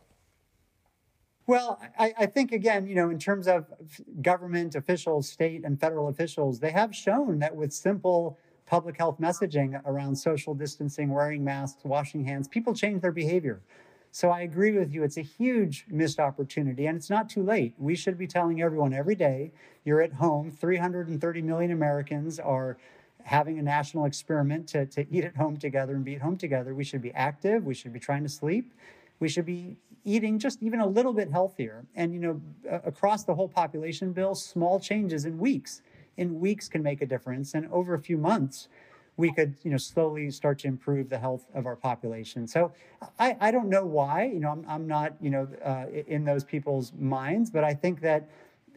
Well, I, I, think again, you know, in terms of government officials, state and federal officials, they have shown that with simple public health messaging around social distancing, wearing masks, washing hands, people change their behavior. So I agree with you. It's a huge missed opportunity, and it's not too late. We should be telling everyone every day you're at home. 330 million Americans are having a national experiment to, to eat at home together and be at home together. We should be active. We should be trying to sleep. We should be eating just even a little bit healthier. And, you know, across the whole population, Bill, small changes in weeks in weeks can make a difference. And over a few months, we could, you know, slowly start to improve the health of our population. So I, I don't know why, you know, I'm, I'm not, you know, uh, in those people's minds, but I think that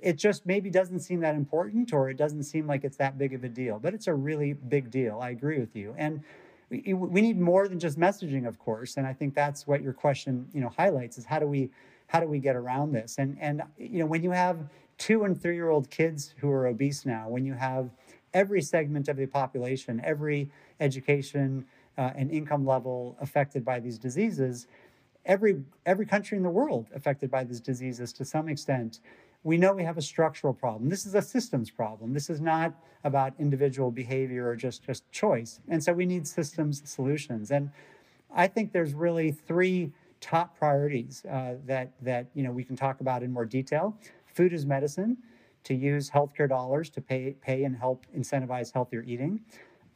it just maybe doesn't seem that important or it doesn't seem like it's that big of a deal, but it's a really big deal. I agree with you. And we, we need more than just messaging, of course. And I think that's what your question, you know, highlights is how do we, how do we get around this? And, and, you know, when you have two and three year old kids who are obese now, when you have every segment of the population, every education uh, and income level affected by these diseases, every every country in the world affected by these diseases to some extent, we know we have a structural problem. This is a systems problem. This is not about individual behavior or just just choice. And so we need systems solutions. And I think there's really three top priorities uh, that that you know we can talk about in more detail food is medicine, to use healthcare dollars to pay, pay and help incentivize healthier eating,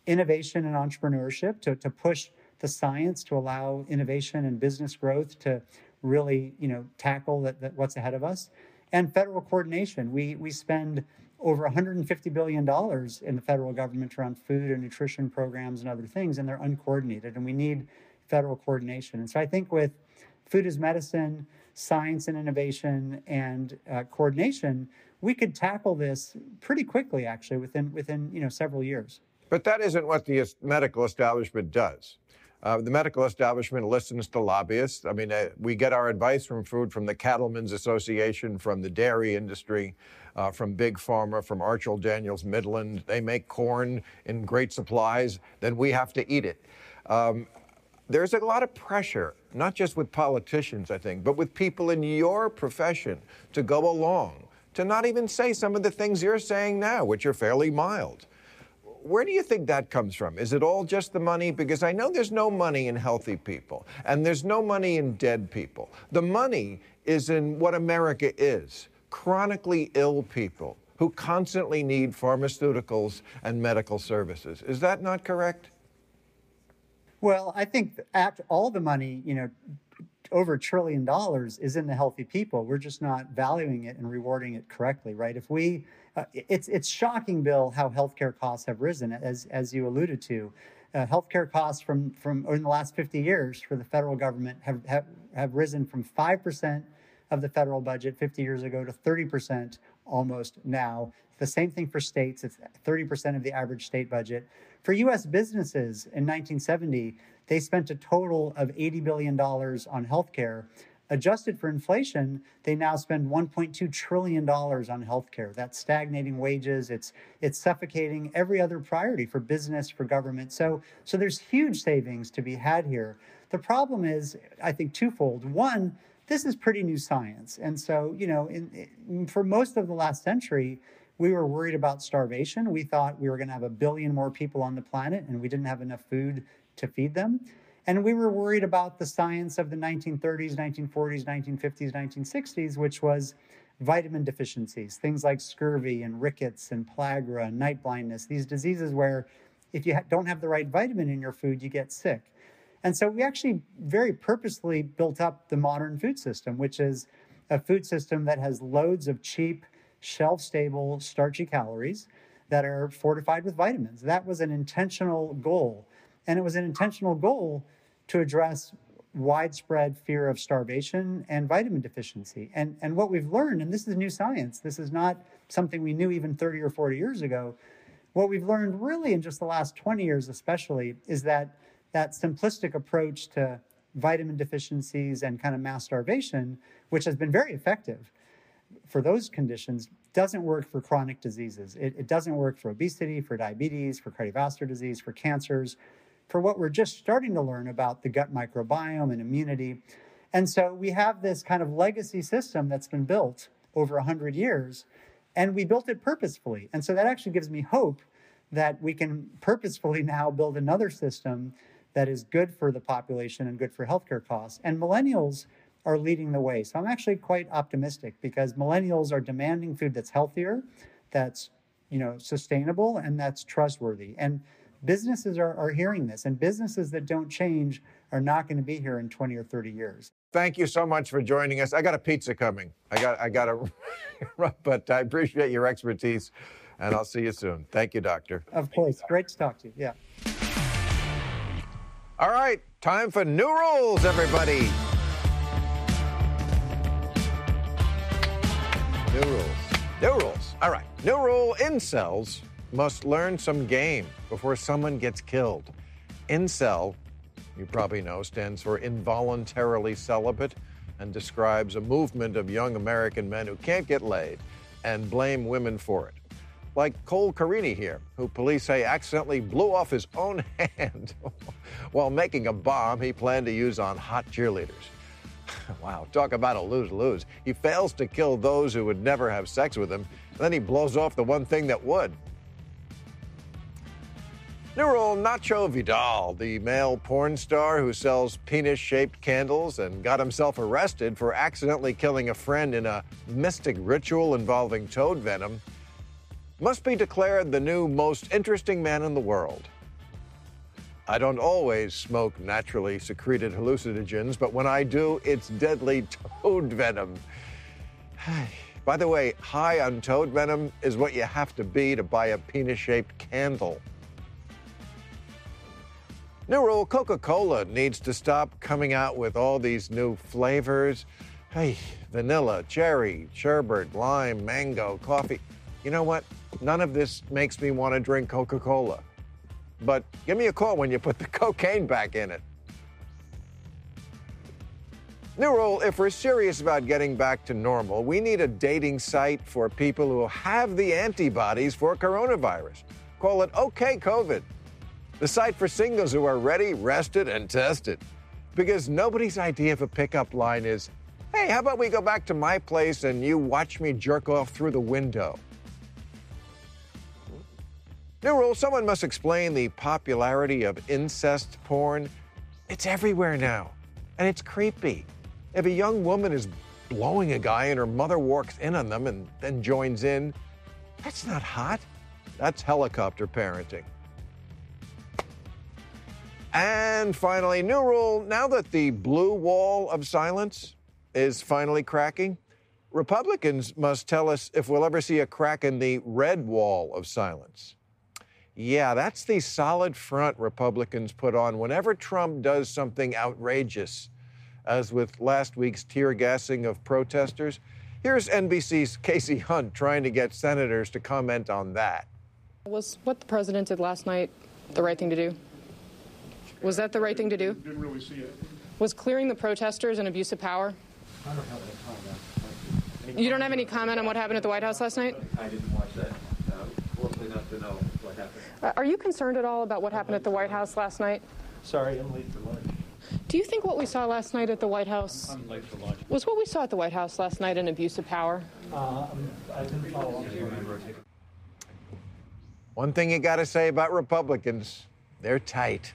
innovation and entrepreneurship to, to push the science to allow innovation and business growth to really, you know, tackle that, that what's ahead of us. And federal coordination. We we spend over 150 billion dollars in the federal government around food and nutrition programs and other things, and they're uncoordinated. And we need federal coordination. And so I think with food as medicine, science and innovation, and uh, coordination, we could tackle this pretty quickly, actually, within within you know several years. But that isn't what the medical establishment does. Uh, the medical establishment listens to lobbyists. I mean, uh, we get our advice from food from the Cattlemen's Association, from the dairy industry, uh, from Big Pharma, from Archer Daniels Midland. They make corn in great supplies, then we have to eat it. Um, there's a lot of pressure, not just with politicians, I think, but with people in your profession to go along, to not even say some of the things you're saying now, which are fairly mild where do you think that comes from? Is it all just the money? Because I know there's no money in healthy people, and there's no money in dead people. The money is in what America is chronically ill people who constantly need pharmaceuticals and medical services. Is that not correct? Well, I think all the money, you know, over a trillion dollars is in the healthy people. We're just not valuing it and rewarding it correctly, right? If we uh, it's it's shocking, Bill, how healthcare costs have risen, as as you alluded to. Uh, healthcare costs from from in the last 50 years for the federal government have have, have risen from five percent of the federal budget 50 years ago to 30 percent almost now. The same thing for states; it's 30 percent of the average state budget. For U.S. businesses in 1970, they spent a total of 80 billion dollars on healthcare. Adjusted for inflation, they now spend 1.2 trillion dollars on healthcare. That's stagnating wages. It's it's suffocating every other priority for business, for government. So so there's huge savings to be had here. The problem is, I think, twofold. One, this is pretty new science, and so you know, in, in, for most of the last century, we were worried about starvation. We thought we were going to have a billion more people on the planet, and we didn't have enough food to feed them. And we were worried about the science of the 1930s, 1940s, 1950s, 1960s, which was vitamin deficiencies, things like scurvy and rickets and pellagra and night blindness, these diseases where if you don't have the right vitamin in your food, you get sick. And so we actually very purposely built up the modern food system, which is a food system that has loads of cheap, shelf stable, starchy calories that are fortified with vitamins. That was an intentional goal and it was an intentional goal to address widespread fear of starvation and vitamin deficiency. And, and what we've learned, and this is new science, this is not something we knew even 30 or 40 years ago. What we've learned really in just the last 20 years, especially, is that that simplistic approach to vitamin deficiencies and kind of mass starvation, which has been very effective for those conditions, doesn't work for chronic diseases. It, it doesn't work for obesity, for diabetes, for cardiovascular disease, for cancers for what we're just starting to learn about the gut microbiome and immunity. And so we have this kind of legacy system that's been built over 100 years, and we built it purposefully. And so that actually gives me hope that we can purposefully now build another system that is good for the population and good for healthcare costs. And millennials are leading the way. So I'm actually quite optimistic because millennials are demanding food that's healthier, that's you know sustainable, and that's trustworthy. And businesses are, are hearing this, and businesses that don't change are not going to be here in 20 or 30 years. Thank you so much for joining us. I got a pizza coming. I got I got a but I appreciate your expertise and I'll see you soon. Thank you, doctor. Of course. Great to talk to you. Yeah. All right, time for new rules, everybody. New rules. New rules. All right. New rule incels must learn some game before someone gets killed. Incel, you probably know, stands for involuntarily celibate and describes a movement of young American men who can't get laid and blame women for it. Like Cole Carini here, who police say accidentally blew off his own hand while making a bomb he planned to use on hot cheerleaders. wow, talk about a lose lose. He fails to kill those who would never have sex with him, and then he blows off the one thing that would. New Neural Nacho Vidal, the male porn star who sells penis shaped candles and got himself arrested for accidentally killing a friend in a mystic ritual involving toad venom, must be declared the new most interesting man in the world. I don't always smoke naturally secreted hallucinogens, but when I do, it's deadly toad venom. By the way, high on toad venom is what you have to be to buy a penis shaped candle. New rule Coca Cola needs to stop coming out with all these new flavors. Hey, vanilla, cherry, sherbet, lime, mango, coffee. You know what? None of this makes me want to drink Coca Cola. But give me a call when you put the cocaine back in it. New rule if we're serious about getting back to normal, we need a dating site for people who have the antibodies for coronavirus. Call it OK COVID, the site for singles who are ready, rested, and tested. Because nobody's idea of a pickup line is hey, how about we go back to my place and you watch me jerk off through the window? New rule someone must explain the popularity of incest porn. It's everywhere now, and it's creepy. If a young woman is blowing a guy and her mother walks in on them and then joins in, that's not hot. That's helicopter parenting. And finally, new rule now that the blue wall of silence is finally cracking, Republicans must tell us if we'll ever see a crack in the red wall of silence. Yeah, that's the solid front Republicans put on whenever Trump does something outrageous as with last week's tear gassing of protesters. Here's NBC's Kasie Hunt trying to get senators to comment on that. Was what the president did last night the right thing to do? Was that the right thing to do? Didn't really see it. Was clearing the protesters an abuse of power? I don't have any comment. You don't have any comment on what happened at the White House last night? I didn't watch that uh, closely enough to know what happened. Uh, Are you concerned at all about what happened at the White House last night? Sorry, I'm late for lunch. Do you think what we saw last night at the White House I'm late for lunch. was what we saw at the White House last night an abuse of power? Uh, I didn't follow up. One thing you got to say about Republicans they're tight.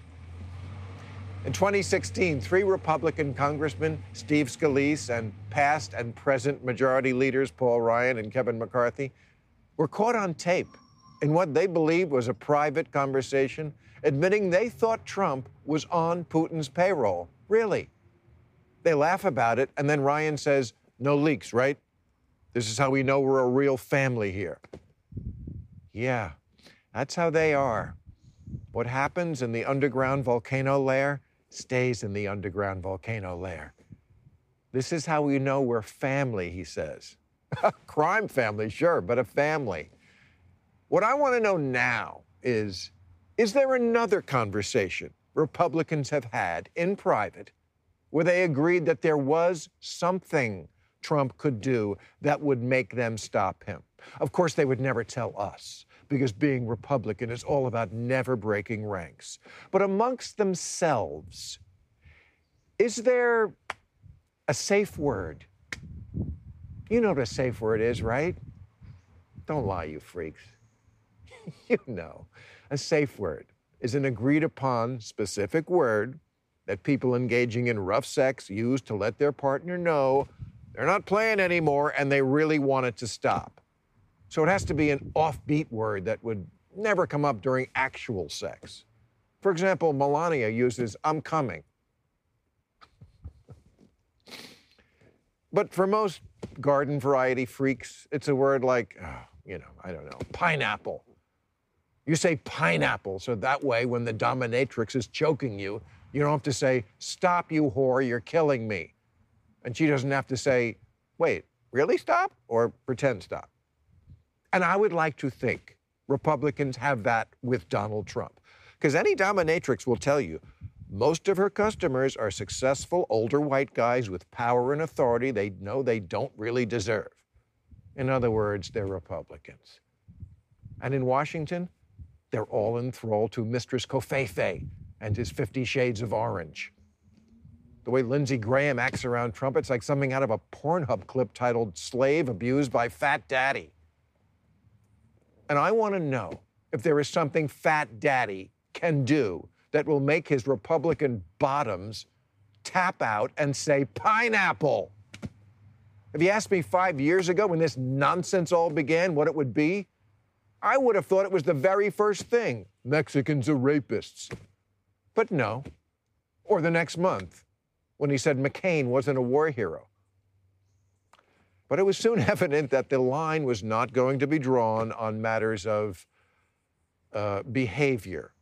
In 2016, three Republican congressmen, Steve Scalise, and past and present majority leaders Paul Ryan and Kevin McCarthy, were caught on tape in what they believed was a private conversation, admitting they thought Trump was on Putin's payroll. Really? They laugh about it, and then Ryan says, No leaks, right? This is how we know we're a real family here. Yeah, that's how they are. What happens in the underground volcano lair stays in the underground volcano lair. This is how we know we're family, he says. Crime family, sure, but a family. What I want to know now is is there another conversation Republicans have had in private where they agreed that there was something Trump could do that would make them stop him? Of course, they would never tell us because being Republican is all about never breaking ranks. But amongst themselves, is there a safe word? You know what a safe word is, right? Don't lie, you freaks. you know. A safe word is an agreed upon specific word that people engaging in rough sex use to let their partner know they're not playing anymore and they really want it to stop. So it has to be an offbeat word that would never come up during actual sex. For example, Melania uses I'm coming. but for most garden variety freaks, it's a word like, oh, you know, I don't know, pineapple. You say pineapple, so that way when the dominatrix is choking you, you don't have to say, Stop, you whore, you're killing me. And she doesn't have to say, Wait, really stop? Or pretend stop. And I would like to think Republicans have that with Donald Trump. Because any dominatrix will tell you most of her customers are successful older white guys with power and authority they know they don't really deserve. In other words, they're Republicans. And in Washington, they're all enthralled to Mistress Covfefe and his Fifty Shades of Orange. The way Lindsey Graham acts around Trump, it's like something out of a Pornhub clip titled Slave Abused by Fat Daddy. And I want to know if there is something Fat Daddy can do that will make his Republican bottoms tap out and say, pineapple. If you asked me five years ago when this nonsense all began what it would be, I would have thought it was the very first thing Mexicans are rapists. But no. Or the next month when he said McCain wasn't a war hero. But it was soon evident that the line was not going to be drawn on matters of uh, behavior,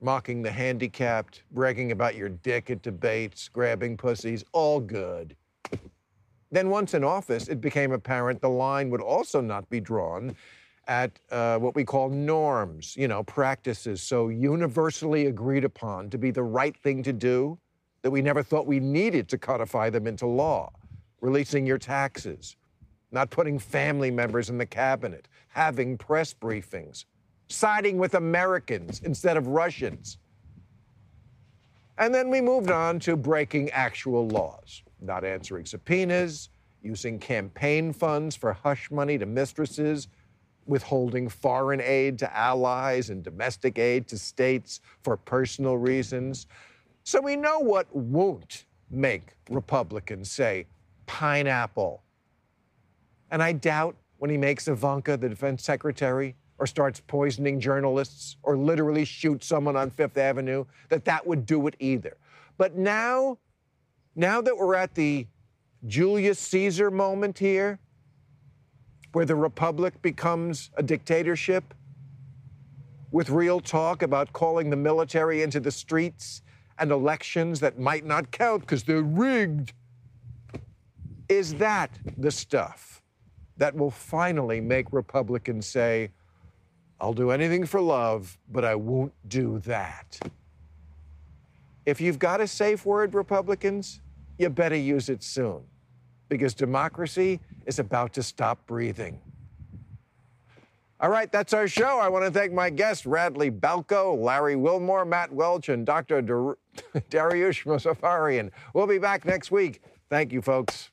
mocking the handicapped, bragging about your dick at debates, grabbing pussies, all good. Then, once in office, it became apparent the line would also not be drawn at uh, what we call norms, you know, practices so universally agreed upon to be the right thing to do that we never thought we needed to codify them into law. Releasing your taxes, not putting family members in the cabinet, having press briefings, siding with Americans instead of Russians. And then we moved on to breaking actual laws, not answering subpoenas, using campaign funds for hush money to mistresses, withholding foreign aid to allies and domestic aid to states for personal reasons. So we know what won't make Republicans say pineapple. And I doubt when he makes Ivanka the defense secretary or starts poisoning journalists or literally shoots someone on Fifth Avenue that that would do it either. But now, now that we're at the Julius Caesar moment here, where the republic becomes a dictatorship with real talk about calling the military into the streets and elections that might not count because they're rigged. Is that the stuff that will finally make Republicans say, I'll do anything for love, but I won't do that? If you've got a safe word, Republicans, you better use it soon because democracy is about to stop breathing. All right, that's our show. I want to thank my guests, Radley Balko, Larry Wilmore, Matt Welch, and Dr. Dar- Dariush Mozaffarian. We'll be back next week. Thank you, folks.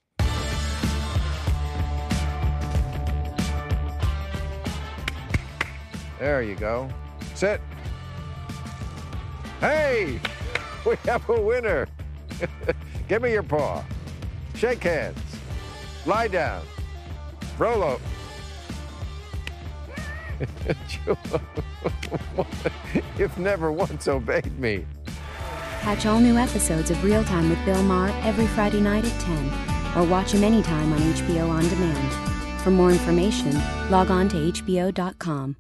There you go. Sit. Hey, we have a winner. Give me your paw. Shake hands. Lie down. Roll up. You've never once obeyed me. Catch all new episodes of Real Time with Bill Maher every Friday night at 10, or watch him anytime on HBO On Demand. For more information, log on to HBO.com.